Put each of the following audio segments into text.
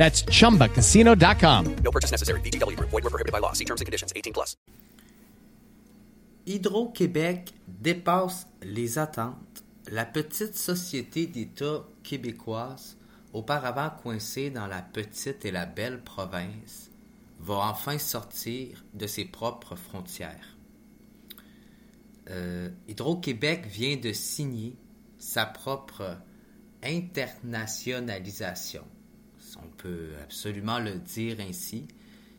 That's chumbacasino.com. No purchase necessary. VGW Group. Void were prohibited by law. See terms and conditions. 18 plus. Hydro-Québec dépasse les attentes. La petite société d'État québécoise, auparavant coincée dans la petite et la belle province, va enfin sortir de ses propres frontières. Euh, Hydro-Québec vient de signer sa propre internationalisation on peut absolument le dire ainsi.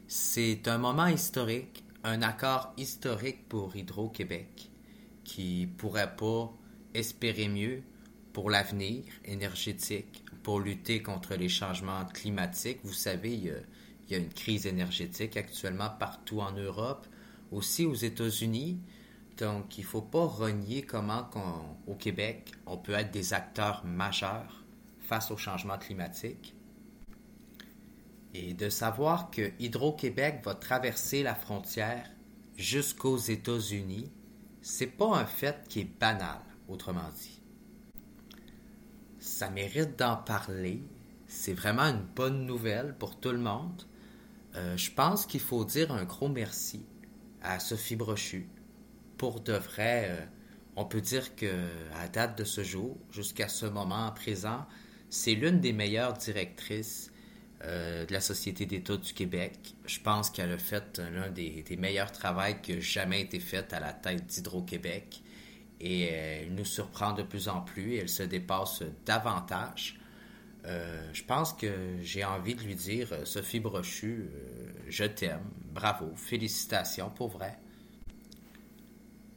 C'est un moment historique, un accord historique pour Hydro-Québec qui pourrait pas espérer mieux pour l'avenir énergétique, pour lutter contre les changements climatiques. Vous savez, il y, a, une crise énergétique actuellement partout en Europe, aussi aux États-Unis. Donc, il ne faut pas renier comment au Québec, on peut être des acteurs majeurs face au changement climatique et de savoir que Hydro-Québec va traverser la frontière jusqu'aux États-Unis, c'est pas un fait qui est banal, autrement dit. Ça mérite d'en parler. C'est vraiment une bonne nouvelle pour tout le monde. Euh, je pense qu'il faut dire un gros merci à Sophie Brochu. Pour de vrai, euh, on peut dire que à date de ce jour, jusqu'à ce moment présent, c'est l'une des meilleures directrices euh, de la Société d'État du Québec. Je pense qu'elle a fait l'un des, meilleurs travaux qui a jamais été fait à la tête d'Hydro-Québec. Et euh, elle nous surprend de plus en plus elle se dépasse davantage. Euh, je pense que j'ai envie de lui dire, Sophie Brochu, je t'aime, bravo, félicitations pour vrai.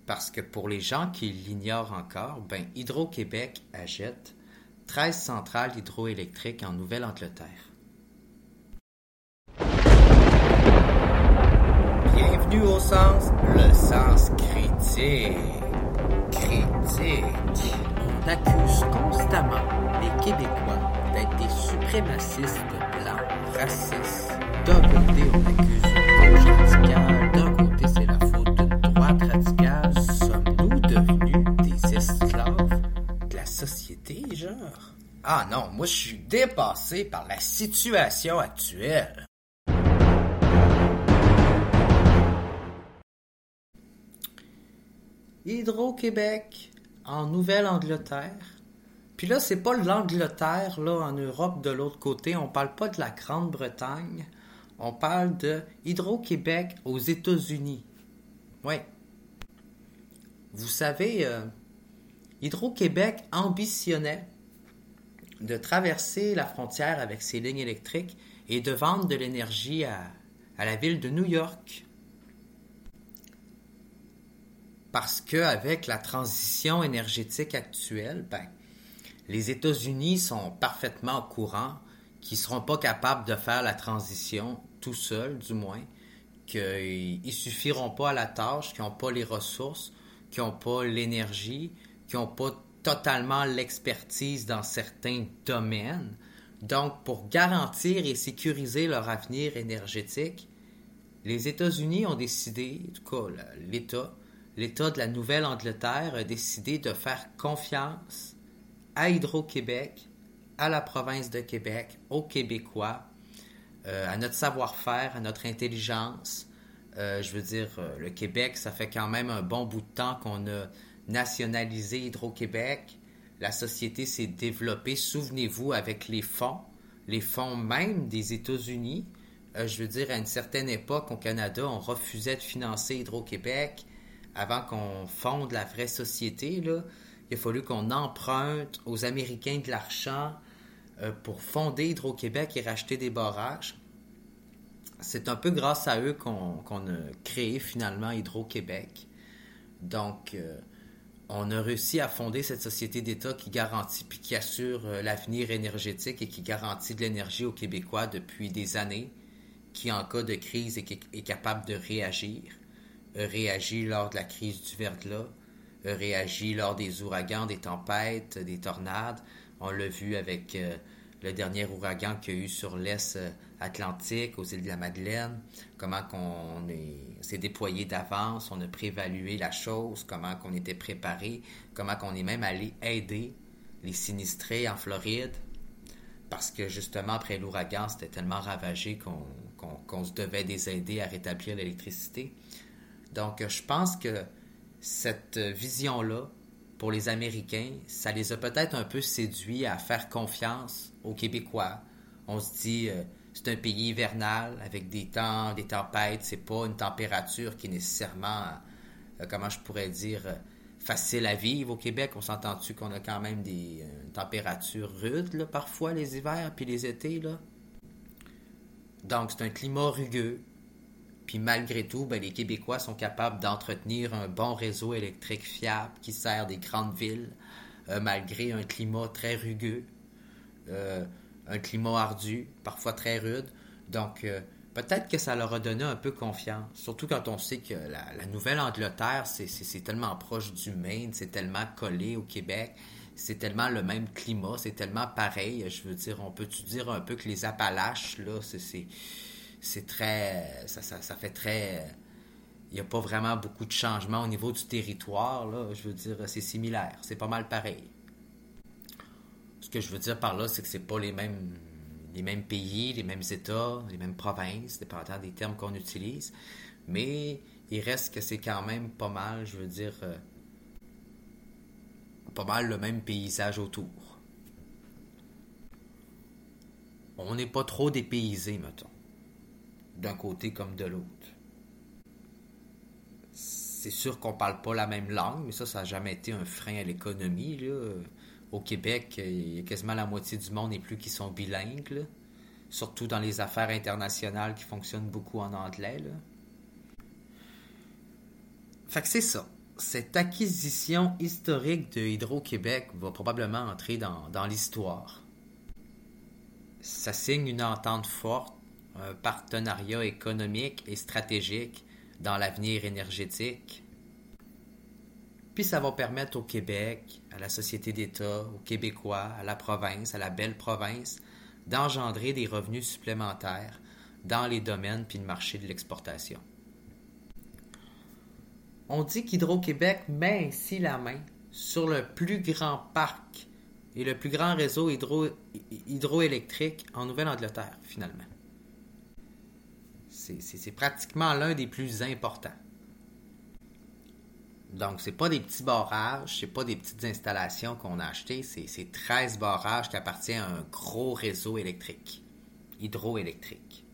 Parce que pour les gens qui l'ignorent encore, ben Hydro-Québec achète 13 centrales hydroélectriques en Nouvelle-Angleterre. Sens, le sens critique. Critique. On accuse constamment les Québécois d'être des suprémacistes blancs, racistes. D'un côté, on accuse une gauche radicale, d'un côté, c'est la faute d'une droite radicale. Sommes-nous devenus des esclaves de la société, genre? Ah non, moi je suis dépassé par la situation actuelle. Hydro-Québec en Nouvelle-Angleterre. Puis là, c'est pas l'Angleterre, là, en Europe, de l'autre côté. On parle pas de la Grande-Bretagne. On parle de Hydro-Québec aux États-Unis. Oui. Vous savez, euh, Hydro-Québec ambitionnait de traverser la frontière avec ses lignes électriques et de vendre de l'énergie à, à la ville de New York parce qu'avec la transition énergétique actuelle, ben, les États-Unis sont parfaitement au courant qu'ils ne seront pas capables de faire la transition tout seuls, du moins, qu'ils ne suffiront pas à la tâche, qu'ils n'ont pas les ressources, qu'ils n'ont pas l'énergie, qu'ils n'ont pas totalement l'expertise dans certains domaines. Donc, pour garantir et sécuriser leur avenir énergétique, les États-Unis ont décidé, en tout cas l'État, l'État de la Nouvelle-Angleterre a décidé de faire confiance à Hydro-Québec, à la province de Québec, aux Québécois, euh, à notre savoir-faire, à notre intelligence. Euh, je veux dire, euh, le Québec, ça fait quand même un bon bout de temps qu'on a nationalisé Hydro-Québec. La société s'est développée, souvenez-vous, avec les fonds, les fonds même des États-Unis. Je veux dire, à une certaine époque, au Canada, on refusait de financer Hydro-Québec avant qu'on fonde la vraie société. Il a fallu qu'on emprunte aux Américains de l'argent euh, pour fonder Hydro-Québec et racheter des barrages. C'est un peu grâce à eux qu'on a créé finalement Hydro-Québec. Donc, euh, on a réussi à fonder cette société d'État qui garantit puis qui assure euh, l'avenir énergétique et qui garantit de l'énergie aux Québécois depuis des années, qui en cas de crise est, capable de réagir, réagit lors de la crise du verglas, réagit lors des ouragans, des tempêtes, des tornades. On l'a vu avec euh, le dernier ouragan qu'il y a eu sur l'Est euh, Atlantique, aux îles de la Madeleine, comment qu'on s'est déployé d'avance, on a prévalué la chose, comment qu'on était préparé, comment qu'on est même allé aider les sinistrés en Floride, parce que justement après l'ouragan, c'était tellement ravagé qu'on se devait les aider à rétablir l'électricité. Donc je pense que cette vision-là, pour les Américains, ça les a peut-être un peu séduits à faire confiance aux Québécois. On se dit, euh, c'est un pays hivernal avec des temps, des tempêtes. C'est pas une température qui est nécessairement, euh, comment je pourrais dire, euh, facile à vivre au Québec. On s'entend-tu qu'on a quand même des températures rudes parfois les hivers puis les étés là? Donc c'est un climat rugueux. Puis malgré tout, ben, les Québécois sont capables d'entretenir un bon réseau électrique fiable qui sert des grandes villes, malgré un climat très rugueux un climat ardu, parfois très rude. Donc, euh, peut-être que ça leur a donné un peu confiance. Surtout quand on sait que la, Nouvelle-Angleterre, c'est tellement proche du Maine, c'est tellement collé au Québec, c'est tellement le même climat, c'est tellement pareil. Je veux dire, on peut-tu dire un peu que les Appalaches, là, c'est très. Ça, ça, fait très. Il n'y a pas vraiment beaucoup de changements au niveau du territoire, là. Je veux dire, c'est similaire. C'est pas mal pareil. Ce que je veux dire par là, c'est que c'est pas les mêmes, les mêmes pays, les mêmes États, les mêmes provinces, dépendant des termes qu'on utilise. Mais il reste que c'est quand même pas mal, je veux dire, euh, pas mal le même paysage autour. On n'est pas trop dépaysé, mettons, d'un côté comme de l'autre. C'est sûr qu'on parle pas la même langue, mais ça, ça n'a jamais été un frein à l'économie. Au Québec, il y a quasiment la moitié du monde et plus qui sont bilingues, surtout dans les affaires internationales qui fonctionnent beaucoup en anglais. Là. Fait que c'est ça. Cette acquisition historique de Hydro-Québec va probablement entrer dans, dans l'histoire. Ça signe une entente forte, un partenariat économique et stratégique dans l'avenir énergétique puis ça va permettre au Québec, à la société d'État, aux Québécois, à la province, à la belle province, d'engendrer des revenus supplémentaires dans les domaines puis le marché de l'exportation. On dit qu'Hydro-Québec met ainsi la main sur le plus grand parc et le plus grand réseau hydro, hydroélectrique en Nouvelle-Angleterre, finalement. C'est pratiquement l'un des plus importants. Donc, c'est pas des petits barrages, c'est pas des petites installations qu'on a achetées, c'est 13 barrages qui appartiennent à un gros réseau électrique, hydroélectrique.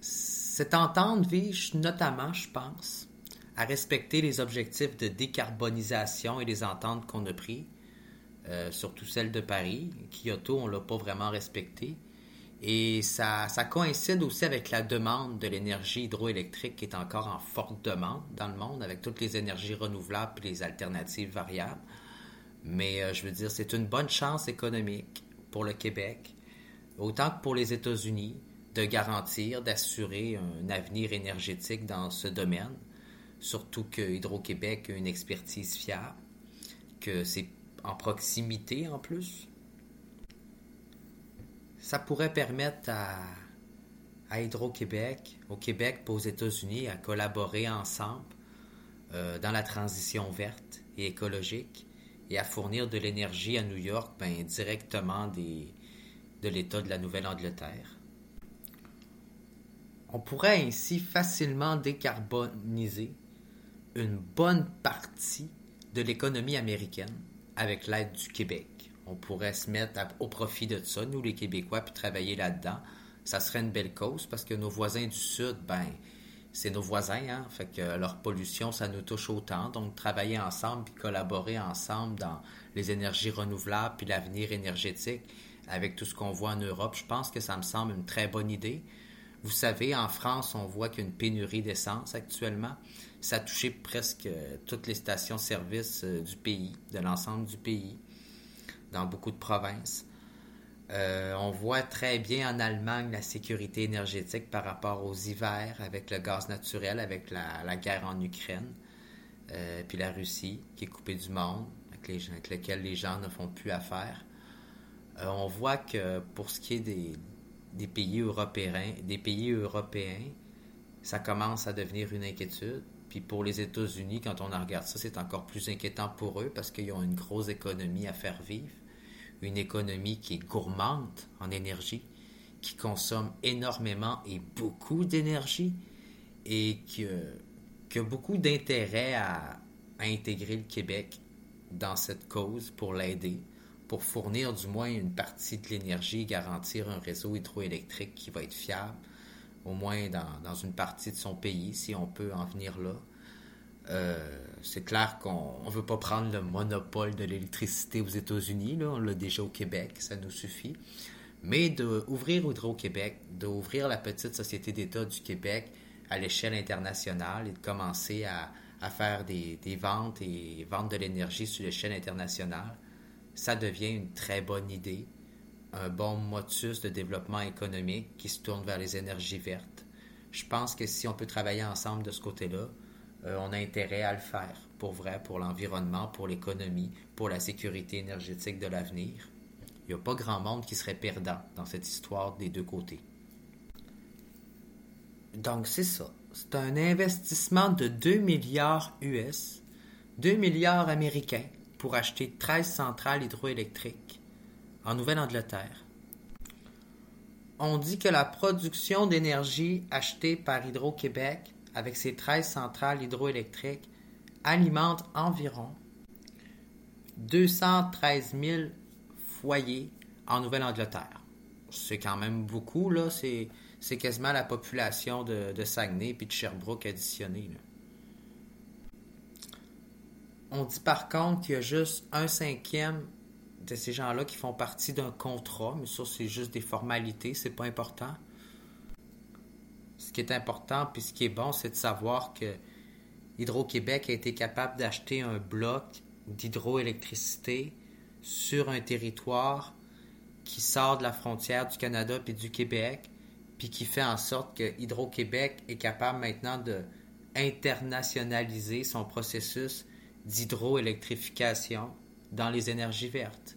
Cette entente vise notamment, je pense, à respecter les objectifs de décarbonisation et les ententes qu'on a prises, euh, surtout celle de Paris. Kyoto, on l'a pas vraiment respecté. Et ça, coïncide aussi avec la demande de l'énergie hydroélectrique qui est encore en forte demande dans le monde, avec toutes les énergies renouvelables et les alternatives variables. Mais euh, je veux dire, c'est une bonne chance économique pour le Québec, autant que pour les États-Unis, de garantir, d'assurer un avenir énergétique dans ce domaine, surtout que Hydro-Québec a une expertise fiable, que c'est en proximité en plus ça pourrait permettre à, Hydro-Québec, au Québec et aux États-Unis à collaborer ensemble euh, dans la transition verte et écologique et à fournir de l'énergie à New York ben, directement de l'État de la Nouvelle-Angleterre. On pourrait ainsi facilement décarboniser une bonne partie de l'économie américaine avec l'aide du Québec on pourrait se mettre au profit de ça, nous les Québécois, puis travailler là-dedans, Ça serait une belle cause parce que nos voisins du Sud, ben, c'est nos voisins, hein? Fait que leur pollution, ça nous touche autant. Donc, travailler ensemble puis collaborer ensemble dans les énergies renouvelables puis l'avenir énergétique avec tout ce qu'on voit en Europe, je pense que ça me semble une très bonne idée. Vous savez, en France, on voit qu'il y a une pénurie d'essence actuellement. Ça a touché presque euh, toutes les stations-service euh, du pays, de l'ensemble du pays, dans beaucoup de provinces. Euh, on voit très bien en Allemagne la sécurité énergétique par rapport aux hivers avec le gaz naturel, avec la, guerre en Ukraine, puis la Russie qui est coupée du monde, avec, les, lequel les gens ne font plus affaire. on voit que pour ce qui est des pays européens, des pays européens, ça commence à devenir une inquiétude. Puis pour les États-Unis, quand on en regarde ça, c'est encore plus inquiétant pour eux parce qu'ils ont une grosse économie à faire vivre, une économie qui est gourmande en énergie, qui consomme énormément et beaucoup d'énergie et qui, a beaucoup d'intérêt à intégrer le Québec dans cette cause pour l'aider pour fournir du moins une partie de l'énergie et garantir un réseau hydroélectrique qui va être fiable, au moins dans, une partie de son pays, si on peut en venir là. Euh, c'est clair qu'on ne veut pas prendre le monopole de l'électricité aux États-Unis, là, on l'a déjà au Québec, ça nous suffit. Mais d'ouvrir Hydro-Québec, d'ouvrir la petite société d'État du Québec à l'échelle internationale et de commencer à, faire des, des, ventes et ventes de l'énergie sur l'échelle internationale, ça devient une très bonne idée, un bon motus de développement économique qui se tourne vers les énergies vertes. Je pense que si on peut travailler ensemble de ce côté-là, euh, on a intérêt à le faire, pour vrai, pour l'environnement, pour l'économie, pour la sécurité énergétique de l'avenir. Il n'y a pas grand monde qui serait perdant dans cette histoire des deux côtés. Donc c'est ça. C'est un investissement de 2 milliards US, 2 milliards américains pour acheter 13 centrales hydroélectriques Nouvelle-Angleterre. On dit que la production d'énergie achetée par Hydro-Québec avec ses 13 centrales hydroélectriques alimente environ 213 000 foyers en Nouvelle-Angleterre. C'est quand même beaucoup, là. C'est, quasiment la population de, Saguenay et de Sherbrooke additionnée. On dit par contre qu'il y a juste un cinquième de ces gens-là qui font partie d'un contrat, mais ça, c'est juste des formalités, c'est pas important. Ce qui est important, puis ce qui est bon, c'est de savoir que Hydro-Québec a été capable d'acheter un bloc d'hydroélectricité sur un territoire qui sort de la frontière du Canada puis du Québec, puis qui fait en sorte que Hydro-Québec est capable maintenant de internationaliser son processus d'hydroélectrification dans les énergies vertes,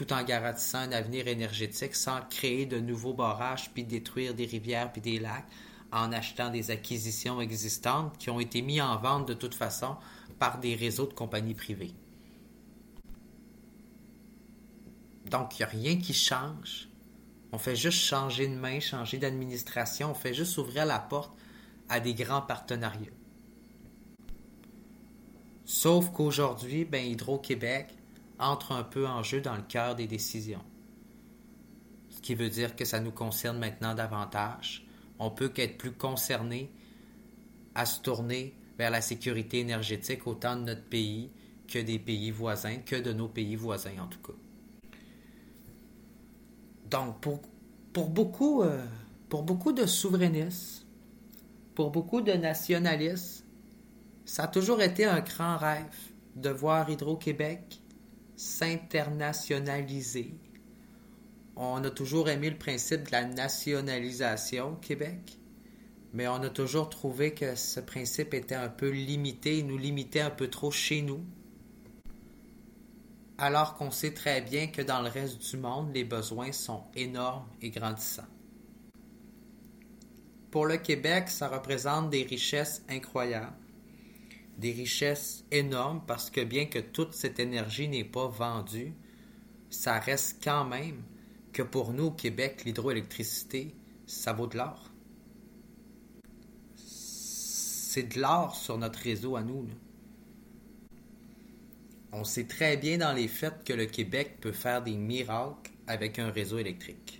tout en garantissant un avenir énergétique sans créer de nouveaux barrages puis détruire des rivières puis des lacs en achetant des acquisitions existantes qui ont été mises en vente de toute façon par des réseaux de compagnies privées. Donc, il n'y a rien qui change. On fait juste changer de main, changer d'administration, on fait juste ouvrir la porte à des grands partenariats. Sauf qu'aujourd'hui, ben, Hydro-Québec entre un peu en jeu dans le cœur des décisions. Ce qui veut dire que ça nous concerne maintenant davantage. On peut qu'être plus concerné à se tourner vers la sécurité énergétique autant de notre pays que des pays voisins, que de nos pays voisins en tout cas. Donc pour, pour, beaucoup, euh, pour beaucoup de souverainistes, pour beaucoup de nationalistes, ça a toujours été un grand rêve de voir Hydro-Québec s'internationaliser. On a toujours aimé le principe de la nationalisation au Québec, mais on a toujours trouvé que ce principe était un peu limité, nous limitait un peu trop chez nous, alors qu'on sait très bien que dans le reste du monde, les besoins sont énormes et grandissants. Pour le Québec, ça représente des richesses incroyables des richesses énormes parce que bien que toute cette énergie n'est pas vendue, ça reste quand même que pour nous au Québec, l'hydroélectricité, ça vaut de l'or. C'est de l'or sur notre réseau à nous. On sait très bien dans les faits que le Québec peut faire des miracles avec un réseau électrique.